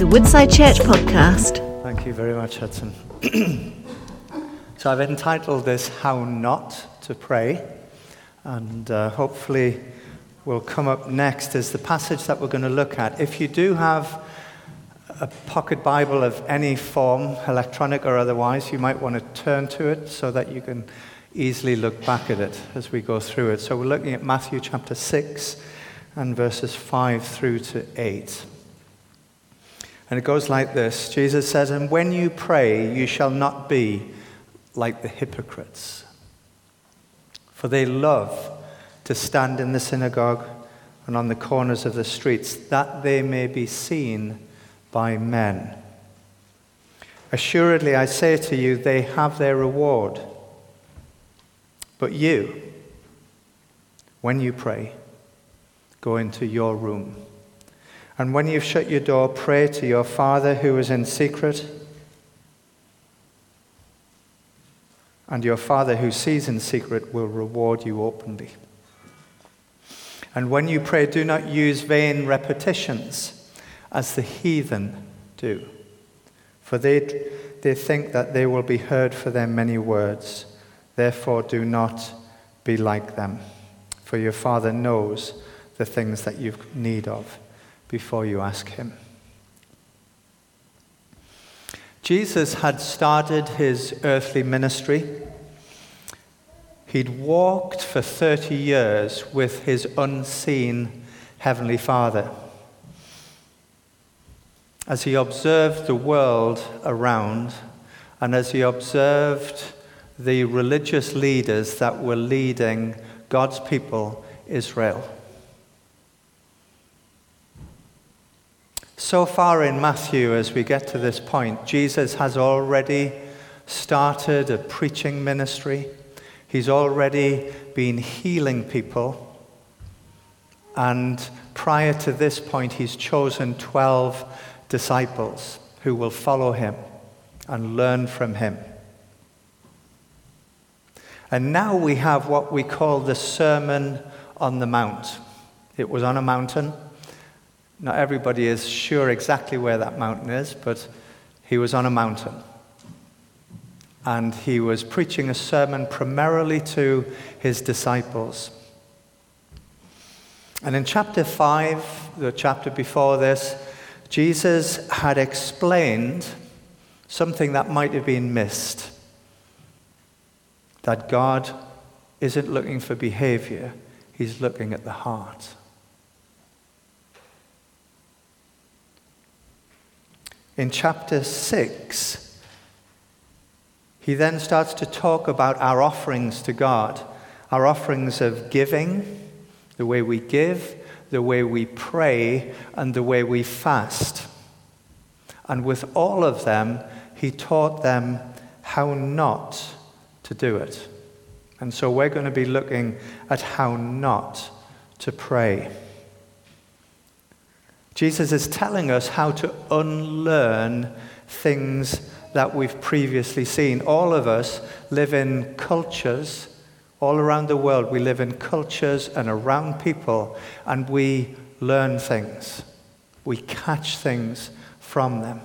is a Woodside Church podcast. Thank you very much, Hudson. so I've entitled this How Not to Pray, and uh, hopefully will come up next is the passage that we're going to look at. If you do have a pocket Bible of any form, electronic or otherwise, you might want to turn to it so that you can easily look back at it as we go through it. So we're looking at Matthew chapter 6 and verses 5 through to 8. And it goes like this Jesus says, And when you pray, you shall not be like the hypocrites, for they love to stand in the synagogue and on the corners of the streets, that they may be seen by men. Assuredly, I say to you, they have their reward. But you, when you pray, go into your room. And when you've shut your door, pray to your Father who is in secret. And your Father who sees in secret will reward you openly. And when you pray, do not use vain repetitions as the heathen do. For they, they think that they will be heard for their many words. Therefore, do not be like them, for your Father knows the things that you've need of before you ask Him. Jesus had started his earthly ministry. He'd walked for 30 years with his unseen Heavenly Father as he observed the world around and as he observed the religious leaders that were leading God's people, Israel. So far in Matthew, as we get to this point, Jesus has already started a preaching ministry. He's already been healing people. And prior to this point, he's chosen 12 disciples who will follow him and learn from him. And now we have what we call the Sermon on the Mount. It was on a mountain. Not everybody is sure exactly where that mountain is, but he was on a mountain. And he was preaching a sermon primarily to his disciples. And in chapter 5, the chapter before this, Jesus had explained something that might have been missed that God isn't looking for behavior, He's looking at the heart. In chapter 6, he then starts to talk about our offerings to God, our offerings of giving, the way we give, the way we pray, and the way we fast. And with all of them, he taught them how not to do it. And so we're going to be looking at how not to pray. Jesus is telling us how to unlearn things that we've previously seen. All of us live in cultures all around the world, we live in cultures and around people, and we learn things. We catch things from them.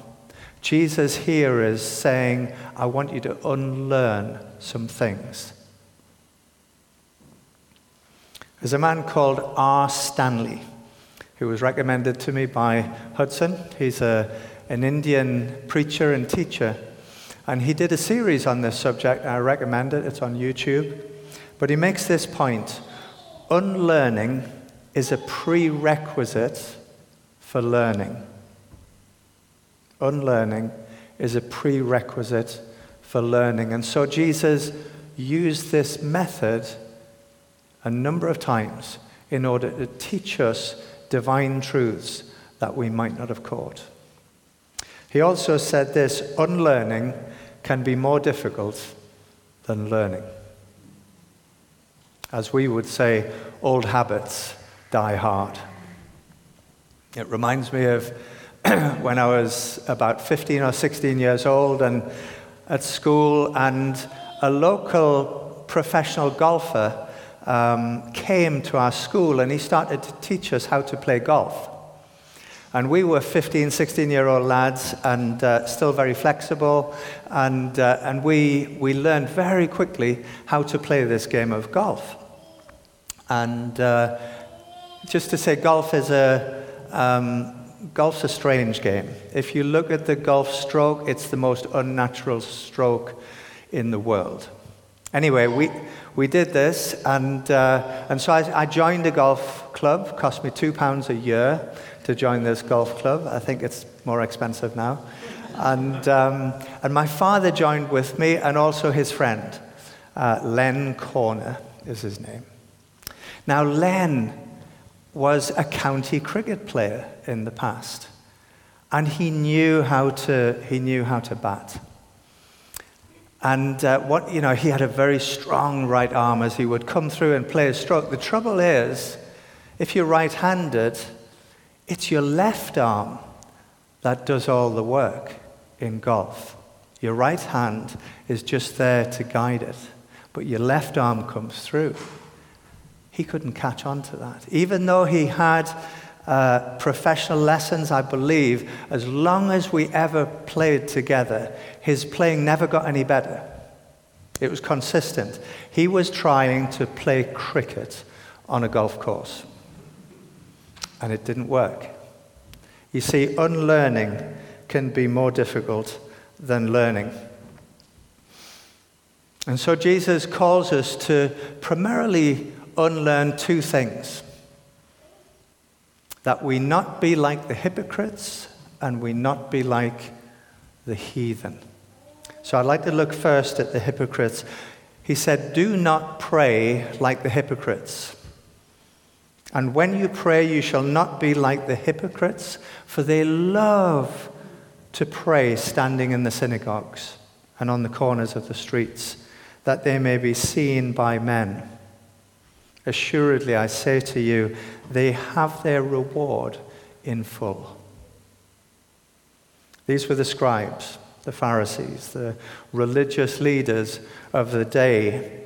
Jesus here is saying, I want you to unlearn some things. There's a man called R. Stanley who was recommended to me by Hudson. He's a, an Indian preacher and teacher. And he did a series on this subject. I recommend it, it's on YouTube. But he makes this point unlearning is a prerequisite for learning. Unlearning is a prerequisite for learning. And so Jesus used this method a number of times in order to teach us divine truths that we might not have caught. He also said this unlearning can be more difficult than learning as we would say, old habits die hard. It reminds me of when I was about 15 or 16 years old and at school, and a local professional golfer um, came to our school and he started to teach us how to play golf. And we were 15, 16 year old lads and uh, still very flexible. And, uh, and we, we learned very quickly how to play this game of golf. And uh, just to say, golf is a, um, golf's a strange game. If you look at the golf stroke, it's the most unnatural stroke in the world. Anyway, we, we did this, and, uh, and so I, I joined a golf club. Cost me two pounds a year to join this golf club. I think it's more expensive now. And, um, and my father joined with me, and also his friend, uh, Len Corner is his name. Now, Len was a county cricket player in the past, and he knew how to, he knew how to bat. And uh, what, you know, he had a very strong right arm as he would come through and play a stroke. The trouble is, if you're right handed, it's your left arm that does all the work in golf. Your right hand is just there to guide it, but your left arm comes through. He couldn't catch on to that. Even though he had uh, professional lessons, I believe, as long as we ever played together, his playing never got any better. It was consistent. He was trying to play cricket on a golf course and it didn't work. You see, unlearning can be more difficult than learning. And so Jesus calls us to primarily unlearn two things that we not be like the hypocrites and we not be like the heathen. So I'd like to look first at the hypocrites. He said, Do not pray like the hypocrites. And when you pray, you shall not be like the hypocrites, for they love to pray standing in the synagogues and on the corners of the streets, that they may be seen by men. Assuredly, I say to you, they have their reward in full. These were the scribes, the Pharisees, the religious leaders of the day,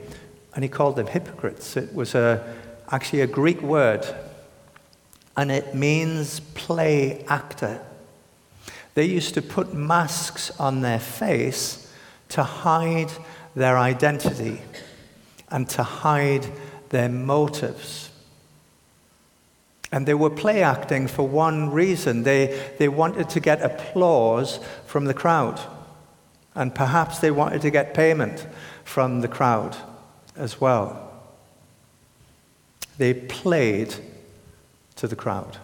and he called them hypocrites. It was a actually a Greek word, and it means play actor. They used to put masks on their face to hide their identity and to hide their motives. And they were play acting for one reason they, they wanted to get applause from the crowd. And perhaps they wanted to get payment from the crowd as well. They played to the crowd.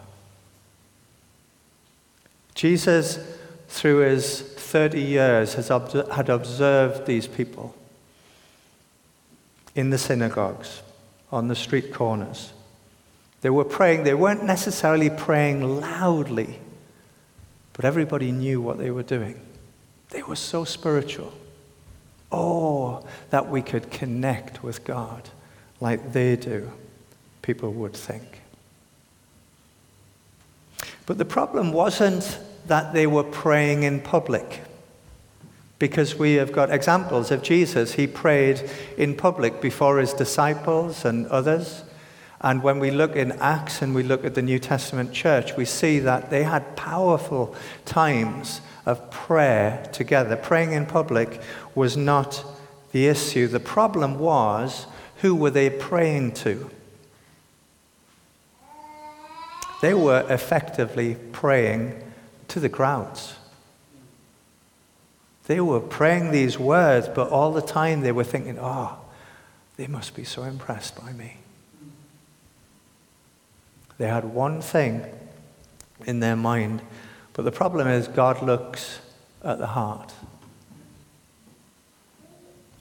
Jesus, through his 30 years, has ob- had observed these people in the synagogues, on the street corners. They were praying, they weren't necessarily praying loudly, but everybody knew what they were doing. They were so spiritual. Oh, that we could connect with God like they do people would think. But the problem wasn't that they were praying in public, because we have got examples of Jesus. He prayed in public before his disciples and others. And when we look in Acts and we look at the New Testament church, we see that they had powerful times of prayer together. Praying in public was not the issue. The problem was who were they praying to? They were effectively praying to the crowds. They were praying these words, but all the time they were thinking, oh, they must be so impressed by me. They had one thing in their mind, but the problem is God looks at the heart.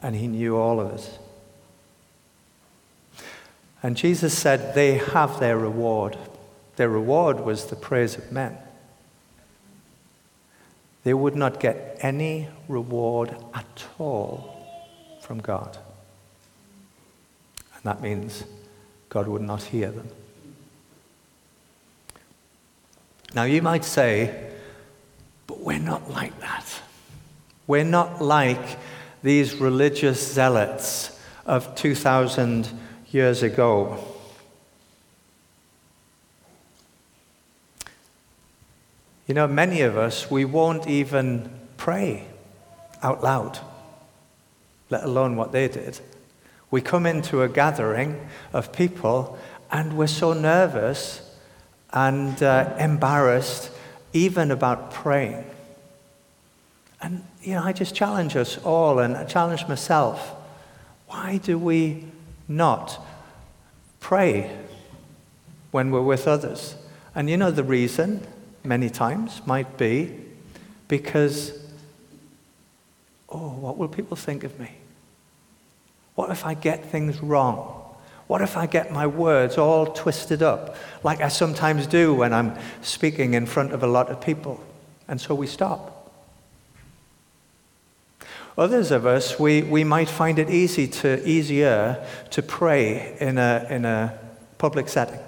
And he knew all of us. And Jesus said, They have their reward. Their reward was the praise of men. They would not get any reward at all from God. And that means God would not hear them. Now, you might say, but we're not like that. We're not like these religious zealots of 2,000 years ago You know, many of us, we won't even pray out loud, let alone what they did. We come into a gathering of people and we're so nervous and uh, embarrassed even about praying. And, you know, I just challenge us all and I challenge myself. Why do we not pray when we're with others? And you know, the reason many times might be because, oh, what will people think of me? What if I get things wrong? What if I get my words all twisted up, like I sometimes do when I'm speaking in front of a lot of people? And so we stop. Others of us, we, we might find it easy to, easier to pray in a, in a public setting.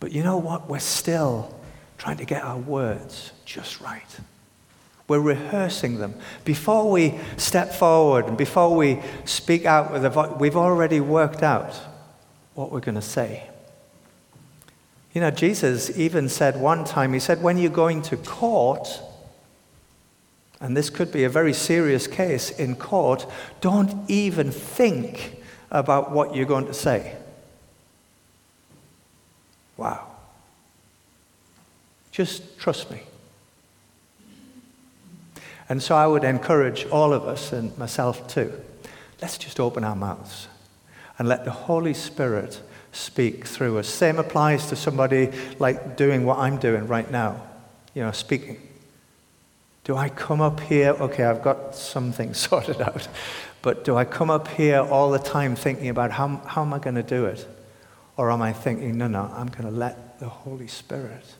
But you know what? We're still trying to get our words just right. We're rehearsing them. Before we step forward and before we speak out with a voice, we've already worked out what we're going to say. You know, Jesus even said one time, He said, when you're going to court, and this could be a very serious case in court, don't even think about what you're going to say. Wow. Just trust me. And so I would encourage all of us, and myself too, let's just open our mouths and let the Holy Spirit speak through us. Same applies to somebody like doing what I'm doing right now, you know, speaking. Do I come up here? Okay, I've got something sorted out. But do I come up here all the time thinking about how, how am I going to do it? Or am I thinking, no, no, I'm going to let the Holy Spirit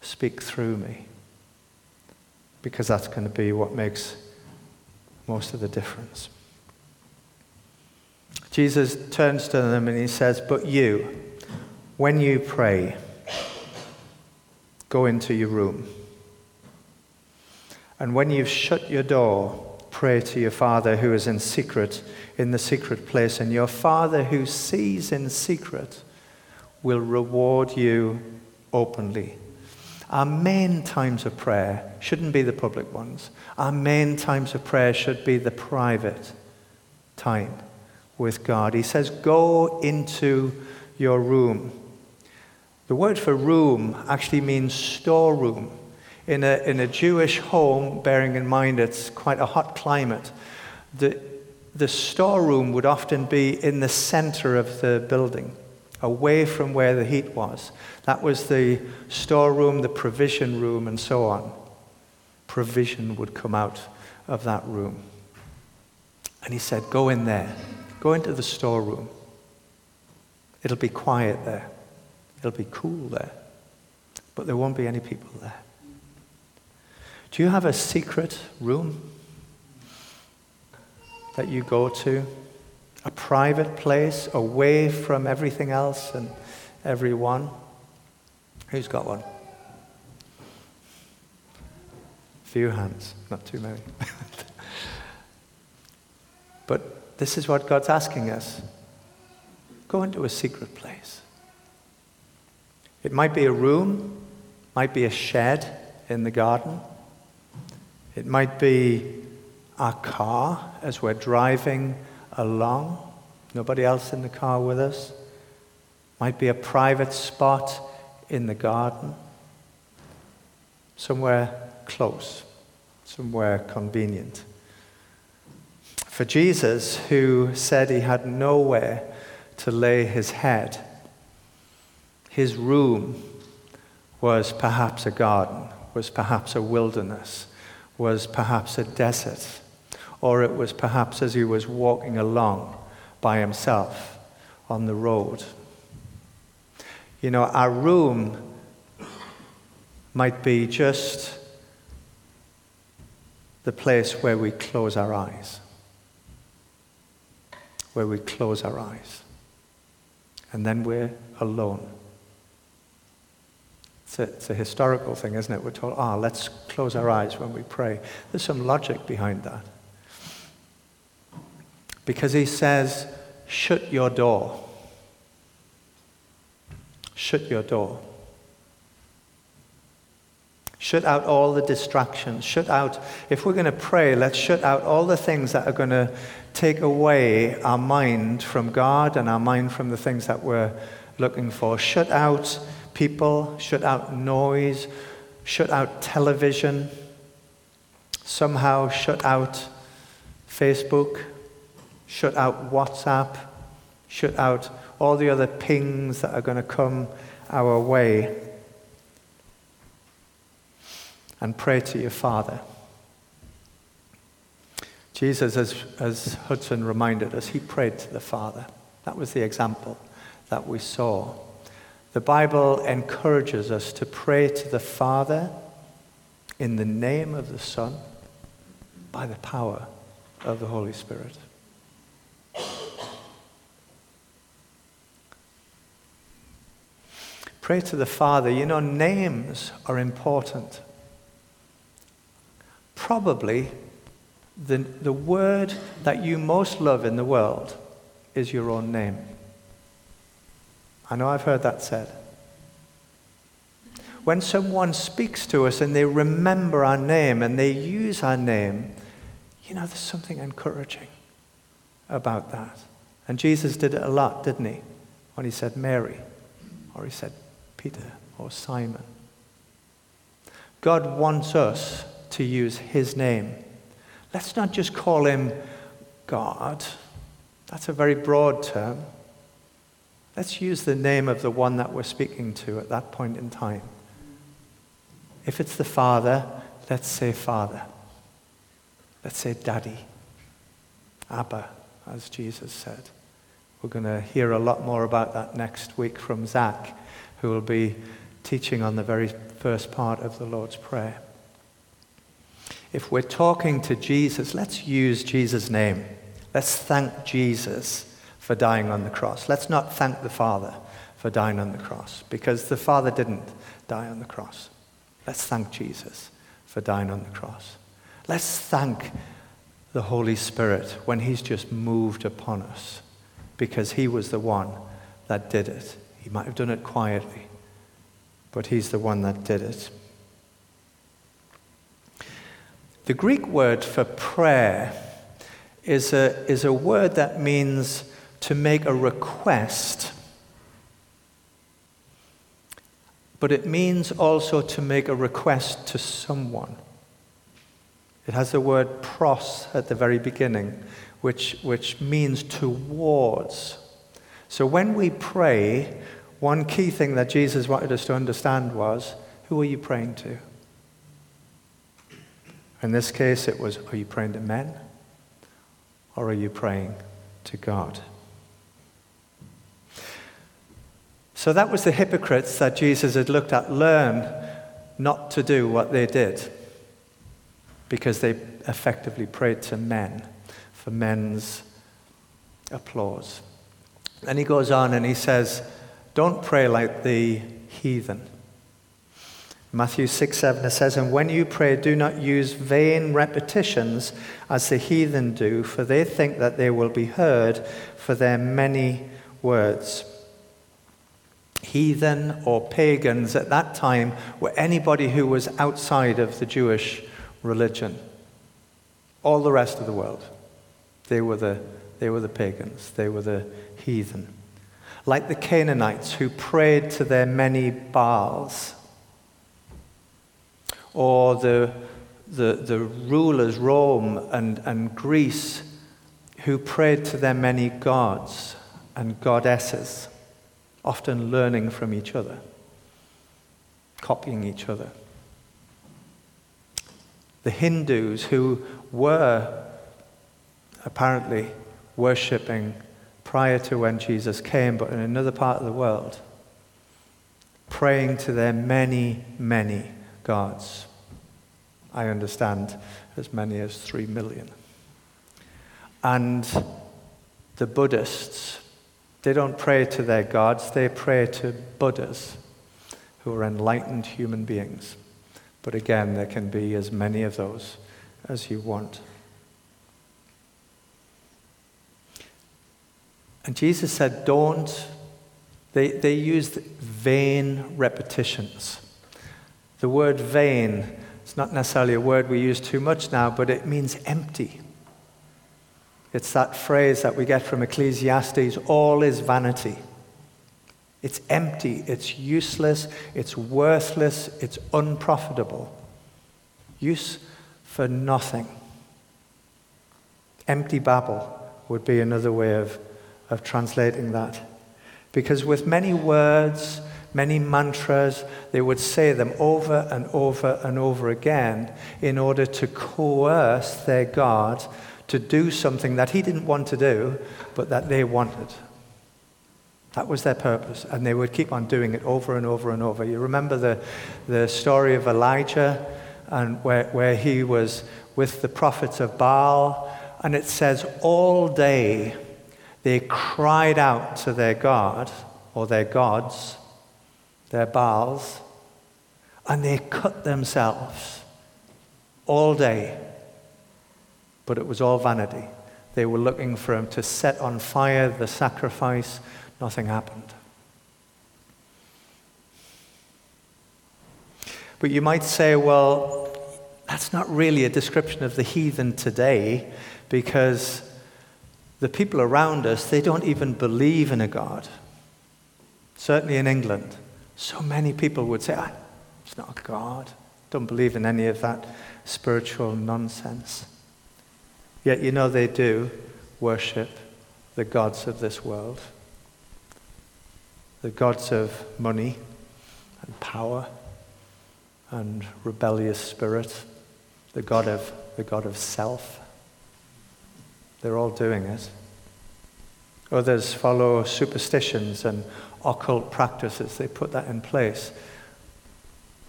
speak through me? Because that's going to be what makes most of the difference. Jesus turns to them and he says, But you, when you pray, go into your room and when you've shut your door, pray to your Father who is in secret, in the secret place. And your Father who sees in secret will reward you openly. Our main times of prayer shouldn't be the public ones. Our main times of prayer should be the private time with God. He says, Go into your room. The word for room actually means storeroom in a, in a Jewish home, bearing in mind it's quite a hot climate, the, the storeroom would often be in the center of the building, away from where the heat was. That was the storeroom, the provision room, and so on. Provision would come out of that room. And he said, Go in there, go into the storeroom. It'll be quiet there, it'll be cool there, but there won't be any people there. Do you have a secret room that you go to? A private place away from everything else and everyone? Who's got one? Few hands, not too many. but this is what God's asking us go into a secret place. It might be a room, might be a shed in the garden. It might be our car as we're driving along, nobody else in the car with us. Might be a private spot in the garden, somewhere close, somewhere convenient. For Jesus, who said he had nowhere to lay his head, his room was perhaps a garden, was perhaps a wilderness was perhaps a desert, or it was perhaps as he was walking along by himself on the road. You know, our room might be just the place where we close our eyes. Where we close our eyes. And then we're alone. It's a, it's a, historical thing, isn't it? We're told, ah, oh, let's close our eyes when we pray. There's some logic behind that. Because he says, shut your door. Shut your door. Shut out all the distractions. Shut out, if we're going to pray, let's shut out all the things that are going to take away our mind from God and our mind from the things that we're looking for. Shut out people, shut out noise, shut out television, somehow shut out Facebook, shut out WhatsApp, shut out all the other pings that are going to come our way and pray to your Father. Jesus, as, as Hudson reminded us, he prayed to the Father. That was the example that we saw. The Bible encourages us to pray to the Father in the name of the Son by the power of the Holy Spirit. Pray to the Father. You know, names are important probably the, the word that you most love in the world is your own name. I know I've heard that said. When someone speaks to us and they remember our name and they use our name, you know, there's something encouraging about that. And Jesus did it a lot, didn't he? When he said Mary, or he said Peter, or Simon. God wants us to use his name. Let's not just call him God. That's a very broad term. Let's use the name of the one that we're speaking to at that point in time. If it's the Father, let's say Father. Let's say Daddy. Abba, as Jesus said. We're going to hear a lot more about that next week from Zach, who will be teaching on the very first part of the Lord's Prayer if we're talking to Jesus, let's use Jesus' name. Let's thank Jesus for dying on the cross. Let's not thank the Father for dying on the cross because the Father didn't die on the cross. Let's thank Jesus for dying on the cross. Let's thank the Holy Spirit when He's just moved upon us because He was the one that did it. He might have done it quietly, but He's the one that did it. The Greek word for prayer is a, is a word that means to make a request, but it means also to make a request to someone. It has the word pros at the very beginning, which, which means towards. So when we pray, one key thing that Jesus wanted us to understand was who are you praying to? In this case, it was are you praying to men or are you praying to God? So that was the hypocrites that Jesus had looked at learn not to do what they did because they effectively prayed to men for men's applause. And he goes on and he says, Don't pray like the heathen. Matthew 6 7 it says, And when you pray, do not use vain repetitions as the heathen do, for they think that they will be heard for their many words. Heathen or pagans at that time were anybody who was outside of the Jewish religion. All the rest of the world. They were the, they were the pagans, they were the heathen. Like the Canaanites who prayed to their many Baals or the, the, the rulers, Rome and, and Greece, who prayed to their many gods and goddesses, often learning from each other, copying each other. The Hindus, who were apparently worshipping prior to when Jesus came, but in another part of the world, praying to their many, many gods. I understand as many as three million. And the Buddhists, they don't pray to their gods, they pray to Buddhas, who are enlightened human beings. But again, there can be as many of those as you want. And Jesus said, Don't. They, they used vain repetitions. The word vain, is not necessarily a word we use too much now, but it means empty. It's that phrase that we get from Ecclesiastes all is vanity. It's empty, it's useless, it's worthless, it's unprofitable. Use for nothing. Empty babble would be another way of, of translating that. Because with many words, many mantras, they would say them over and over and over again in order to coerce their God to do something that he didn't want to do, but that they wanted. That was their purpose, and they would keep on doing it over and over and over. You remember the, the story of Elijah, and where, where he was with the prophets of Baal, and it says, all day they cried out to their God, or their gods, their Baals, and they cut themselves all day but it was all vanity. They were looking for him to set on fire the sacrifice. Nothing happened. But you might say, well, that's not really a description of the heathen today because the people around us, they don't even believe in a God. Certainly in England, so many people would say, ah, it's not a God. Don't believe in any of that spiritual nonsense. Yet you know they do worship the gods of this world, the gods of money and power and rebellious spirit, the god of, the god of self. They're all doing it. Others follow superstitions and occult practices. They put that in place.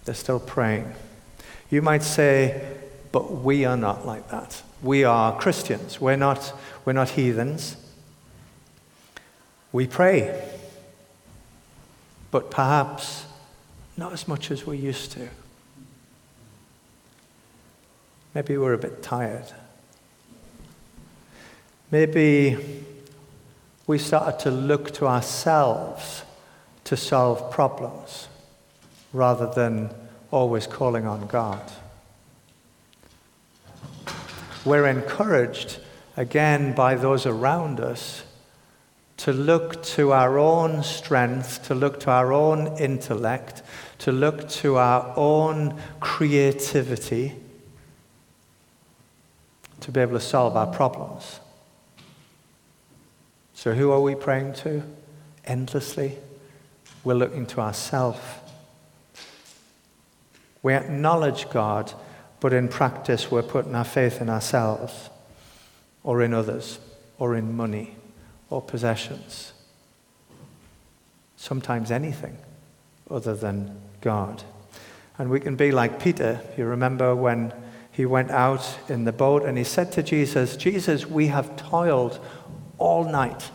They're still praying. You might say, but we are not like that. We are Christians. We're not, we're not heathens. We pray, but perhaps not as much as we used to. Maybe we're a bit tired. Maybe we started to look to ourselves to solve problems rather than always calling on God we're encouraged again by those around us to look to our own strength, to look to our own intellect, to look to our own creativity to be able to solve our problems. So, who are we praying to? Endlessly. We're looking to ourselves. We acknowledge God but in practice, we're putting our faith in ourselves or in others or in money or possessions. Sometimes anything other than God. And we can be like Peter. You remember when he went out in the boat and he said to Jesus, Jesus, we have toiled all night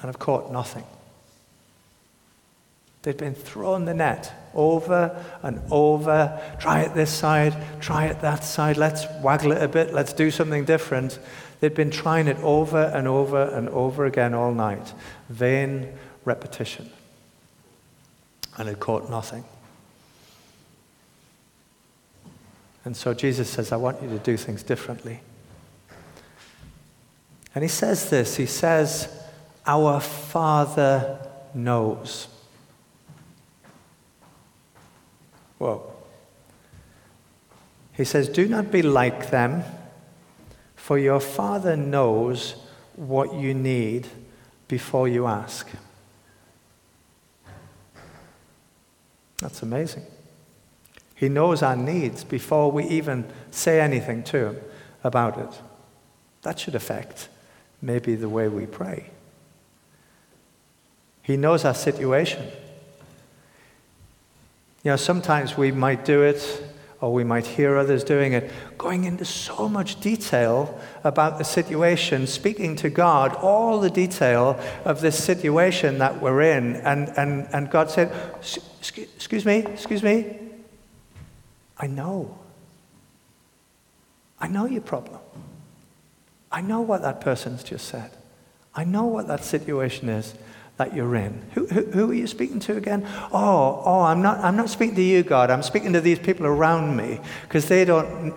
and have caught nothing. They'd been throwing the net over and over. Try it this side, try it that side. Let's waggle it a bit. Let's do something different. They'd been trying it over and over and over again all night. Vain repetition. And had caught nothing. And so Jesus says, I want you to do things differently. And he says this He says, Our Father knows. Whoa. He says, Do not be like them, for your Father knows what you need before you ask. That's amazing. He knows our needs before we even say anything to Him about it. That should affect maybe the way we pray. He knows our situation. You know, sometimes we might do it, or we might hear others doing it, going into so much detail about the situation, speaking to God, all the detail of this situation that we're in. And, and, and God said, Excuse me, excuse me. I know. I know your problem. I know what that person's just said. I know what that situation is. that you're in. Who, who, who, are you speaking to again? Oh, oh, I'm not, I'm not speaking to you, God. I'm speaking to these people around me because they don't.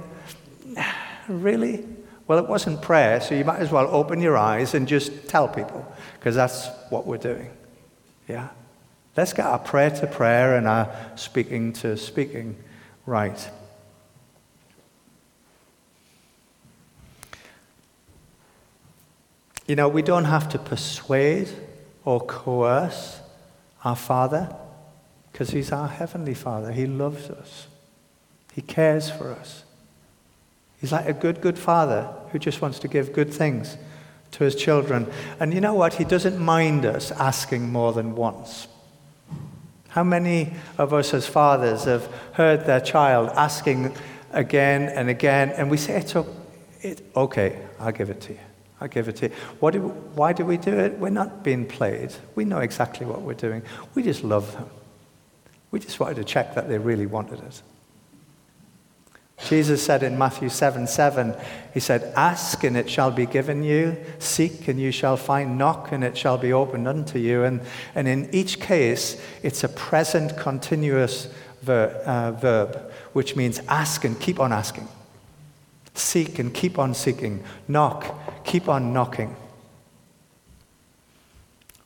Really? Well, it wasn't prayer, so you might as well open your eyes and just tell people because that's what we're doing. Yeah? Let's get our prayer to prayer and our speaking to speaking right. You know, we don't have to persuade or coerce our Father because He's our Heavenly Father. He loves us, He cares for us. He's like a good, good father who just wants to give good things to his children. And you know what? He doesn't mind us asking more than once. How many of us as fathers have heard their child asking again and again, and we say, It's okay, I'll give it to you. I give it to you. Do, why do we do it? We're not being played. We know exactly what we're doing. We just love them. We just wanted to check that they really wanted it. Jesus said in Matthew 7 7, He said, Ask and it shall be given you, seek and you shall find, knock and it shall be opened unto you. And, and in each case, it's a present continuous ver, uh, verb, which means ask and keep on asking. Seek and keep on seeking. Knock, keep on knocking.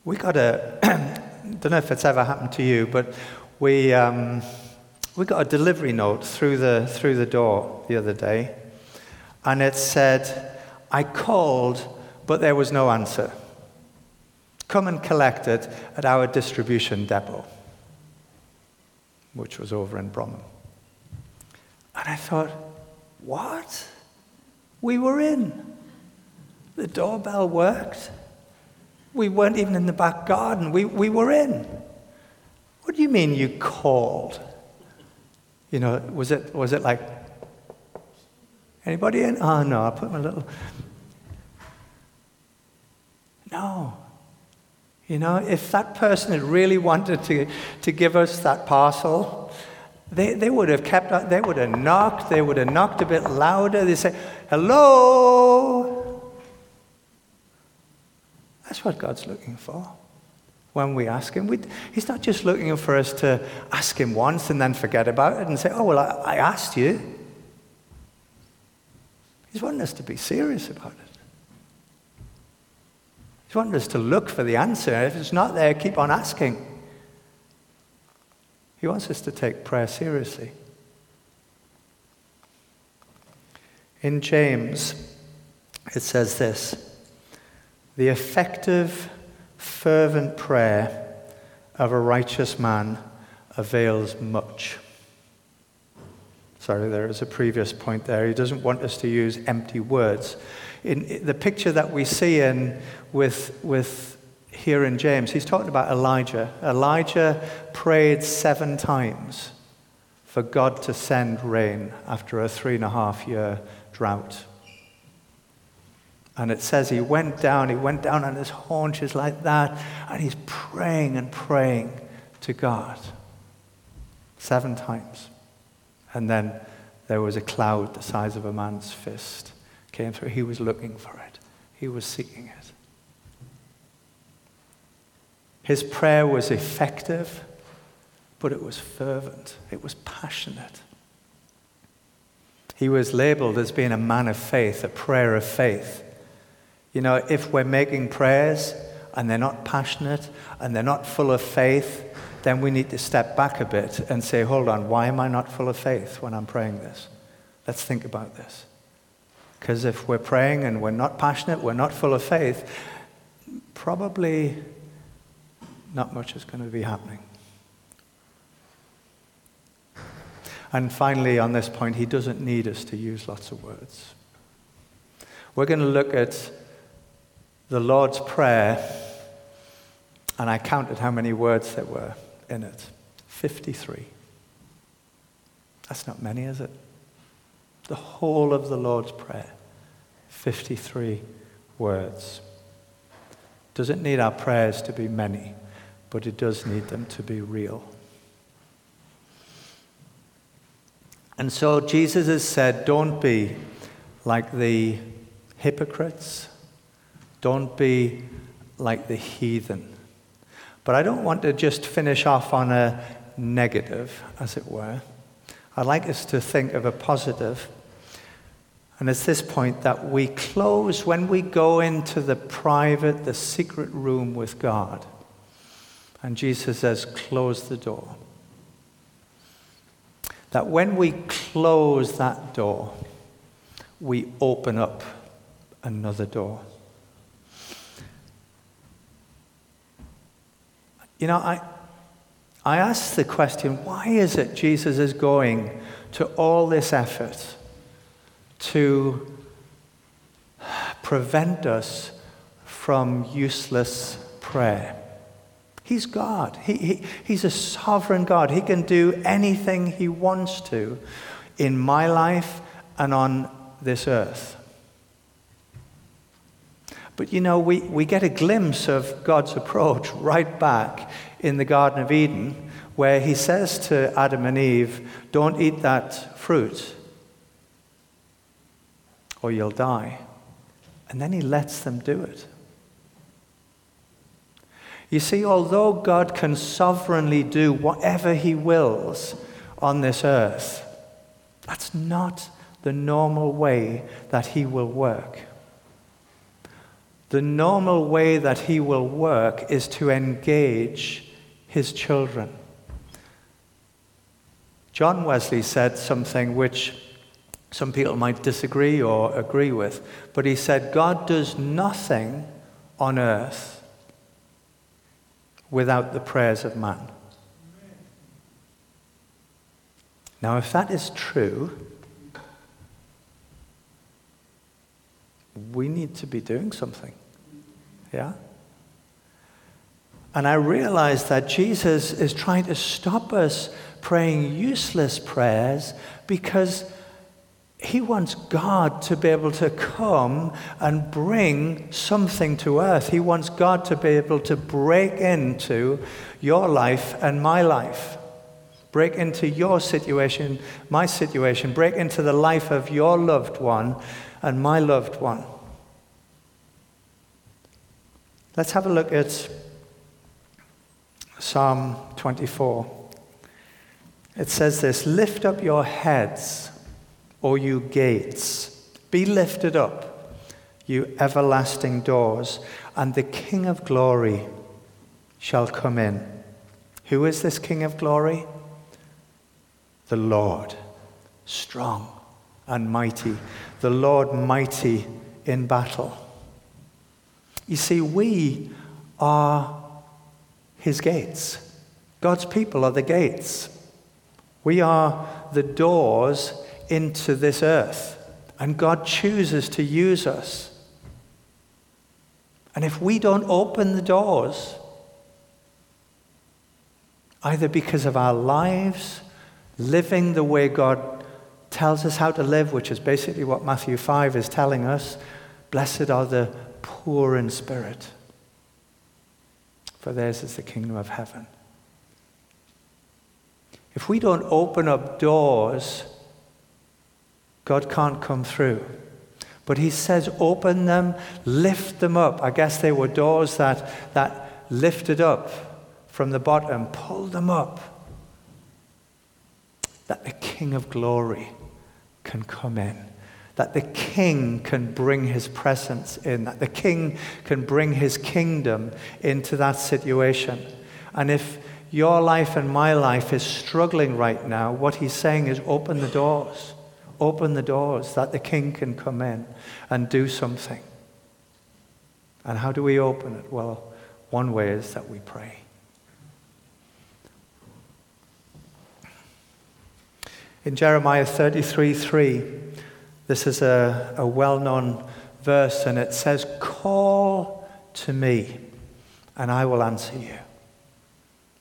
We got a, don't know if it's ever happened to you, but we, um, we got a delivery note through the, through the door the other day, and it said, I called, but there was no answer. Come and collect it at our distribution depot, which was over in Bromham. And I thought, what? We were in. The doorbell worked. We weren't even in the back garden. We, we were in. What do you mean you called? You know, was it, was it like, anybody in? Oh, no, I put my little. No. You know, if that person had really wanted to, to give us that parcel, they, they would have kept, they would have knocked, they would have knocked a bit louder. They say, hello. That's what God's looking for when we ask Him. We, he's not just looking for us to ask Him once and then forget about it and say, oh, well, I, I asked you. He's wanting us to be serious about it. He's wanting us to look for the answer. If it's not there, keep on asking. He wants us to take prayer seriously. In James, it says this The effective, fervent prayer of a righteous man avails much. Sorry, there is a previous point there. He doesn't want us to use empty words. In the picture that we see in with, with here in James, he's talking about Elijah. Elijah prayed seven times for God to send rain after a three and a half year drought. And it says he went down, he went down on his haunches like that, and he's praying and praying to God seven times. And then there was a cloud the size of a man's fist came through. He was looking for it, he was seeking it. His prayer was effective, but it was fervent, it was passionate. He was labeled as being a man of faith, a prayer of faith. You know, if we're making prayers and they're not passionate and they're not full of faith, then we need to step back a bit and say, hold on, why am I not full of faith when I'm praying this? Let's think about this. Because if we're praying and we're not passionate, we're not full of faith, probably not much is going to be happening. And finally, on this point, he doesn't need us to use lots of words. We're going to look at the Lord's Prayer, and I counted how many words there were in it 53. That's not many, is it? The whole of the Lord's Prayer, 53 words. Does it need our prayers to be many? But it does need them to be real. And so Jesus has said, don't be like the hypocrites, don't be like the heathen. But I don't want to just finish off on a negative, as it were. I'd like us to think of a positive. And it's this point that we close when we go into the private, the secret room with God. And Jesus says, close the door. That when we close that door, we open up another door. You know, I, I ask the question why is it Jesus is going to all this effort to prevent us from useless prayer? He's God. He, he, he's a sovereign God. He can do anything He wants to in my life and on this earth. But you know, we, we get a glimpse of God's approach right back in the Garden of Eden, where He says to Adam and Eve, Don't eat that fruit, or you'll die. And then He lets them do it. You see, although God can sovereignly do whatever He wills on this earth, that's not the normal way that He will work. The normal way that He will work is to engage His children. John Wesley said something which some people might disagree or agree with, but he said, God does nothing on earth without the prayers of man. Now, if that is true, we need to be doing something. Yeah? And I realize that Jesus is trying to stop us praying useless prayers because he wants God to be able to come and bring something to earth. He wants God to be able to break into your life and my life. Break into your situation, my situation. Break into the life of your loved one and my loved one. Let's have a look at Psalm 24. It says this Lift up your heads O you gates. Be lifted up, you everlasting doors, and the King of glory shall come in. Who is this King of glory? The Lord, strong and mighty, the Lord mighty in battle. You see, we are his gates. God's people are the gates. We are the doors into this earth. And God chooses to use us. And if we don't open the doors, either because of our lives, living the way God tells us how to live, which is basically what Matthew 5 is telling us blessed are the poor in spirit, for theirs is the kingdom of heaven. If we don't open up doors God can't come through. But he says, open them, lift them up. I guess they were doors that, that lifted up from the bottom, pull them up. That the King of glory can come in. That the King can bring his presence in. That the King can bring his kingdom into that situation. And if your life and my life is struggling right now, what he's saying is open the doors. Open the doors that the king can come in and do something. And how do we open it? Well, one way is that we pray. In Jeremiah 33 3, this is a, a well known verse, and it says, Call to me, and I will answer you,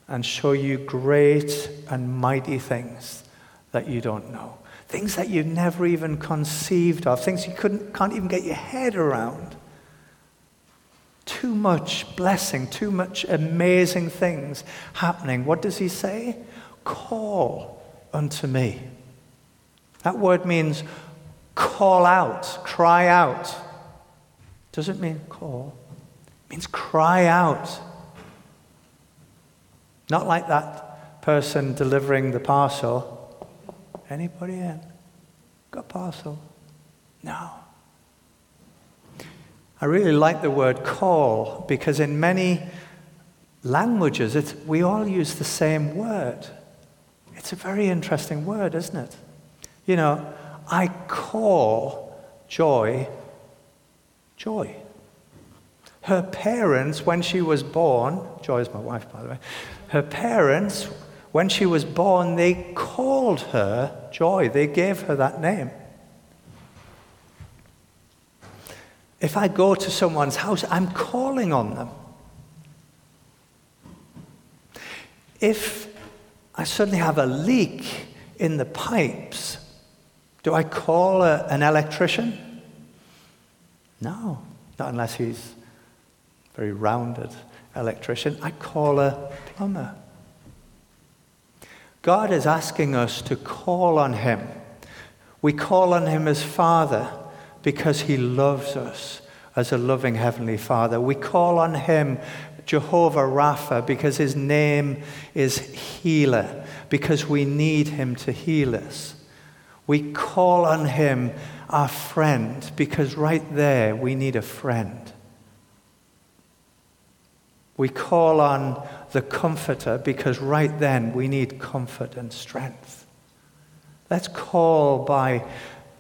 and show you great and mighty things that you don't know things that you've never even conceived of, things you couldn't, can't even get your head around. Too much blessing, too much amazing things happening. What does he say? Call unto me. That word means call out, cry out. Does it mean call? It means cry out. Not like that person delivering the parcel. Anybody in? Got parcel? No. I really like the word call because in many languages it's, we all use the same word. It's a very interesting word, isn't it? You know, I call joy joy. Her parents, when she was born, Joy is my wife, by the way, her parents, when she was born, they called her Joy. They gave her that name. If I go to someone's house, I'm calling on them. If I suddenly have a leak in the pipes, do I call a, an electrician? No, not unless he's a very rounded electrician. I call a plumber. God is asking us to call on him. We call on him as Father because he loves us as a loving Heavenly Father. We call on him Jehovah Rapha because his name is healer, because we need him to heal us. We call on him our friend because right there we need a friend. We call on the Comforter because right then we need comfort and strength. Let's call by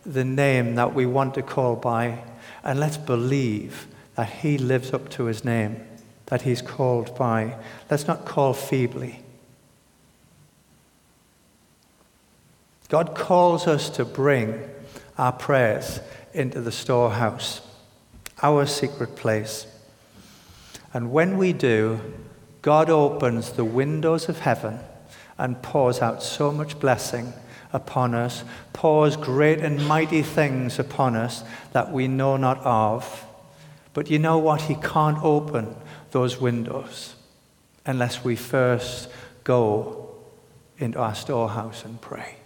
the name that we want to call by, and let's believe that He lives up to His name, that He's called by. Let's not call feebly. God calls us to bring our prayers into the storehouse, our secret place. And when we do, God opens the windows of heaven and pours out so much blessing upon us, pours great and mighty things upon us that we know not of. But you know what? He can't open those windows unless we first go into our storehouse and pray.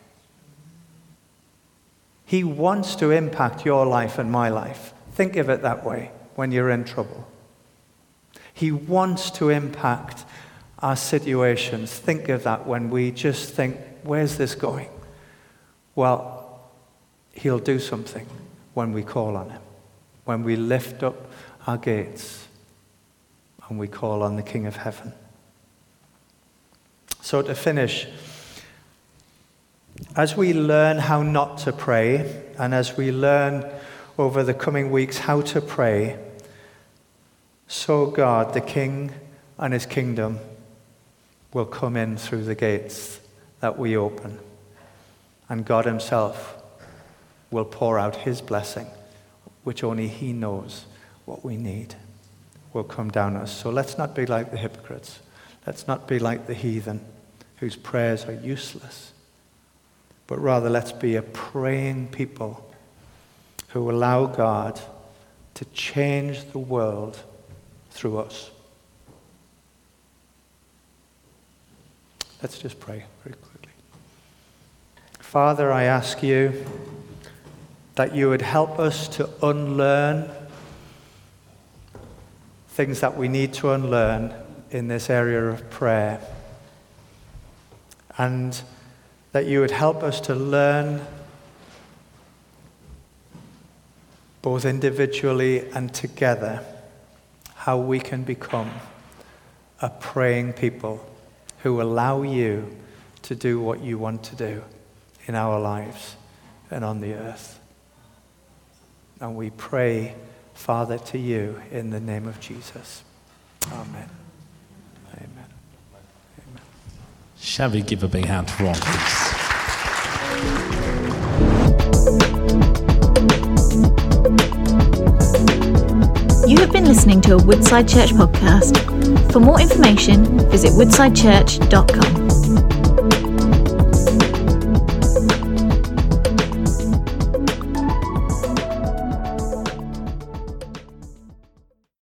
He wants to impact your life and my life. Think of it that way when you're in trouble. He wants to impact our situations. Think of that when we just think, where's this going? Well, He'll do something when we call on Him, when we lift up our gates and we call on the King of Heaven. So, to finish, as we learn how not to pray, and as we learn over the coming weeks how to pray, so God, the King and his kingdom, will come in through the gates that we open. And God himself will pour out his blessing, which only he knows what we need, will come down us. So let's not be like the hypocrites. Let's not be like the heathen whose prayers are useless. But rather, let's be a praying people who allow God to change the world through us. Let's just pray very quickly. Father, I ask you that you would help us to unlearn things that we need to unlearn in this area of prayer. And that you would help us to learn both individually and together how we can become a praying people who allow you to do what you want to do in our lives and on the earth. And we pray, Father, to you in the name of Jesus. Amen. Amen. Amen. Shall we give a big hand to Ron, please? You have been listening to a Woodside Church podcast. For more information, visit woodsidechurch.com.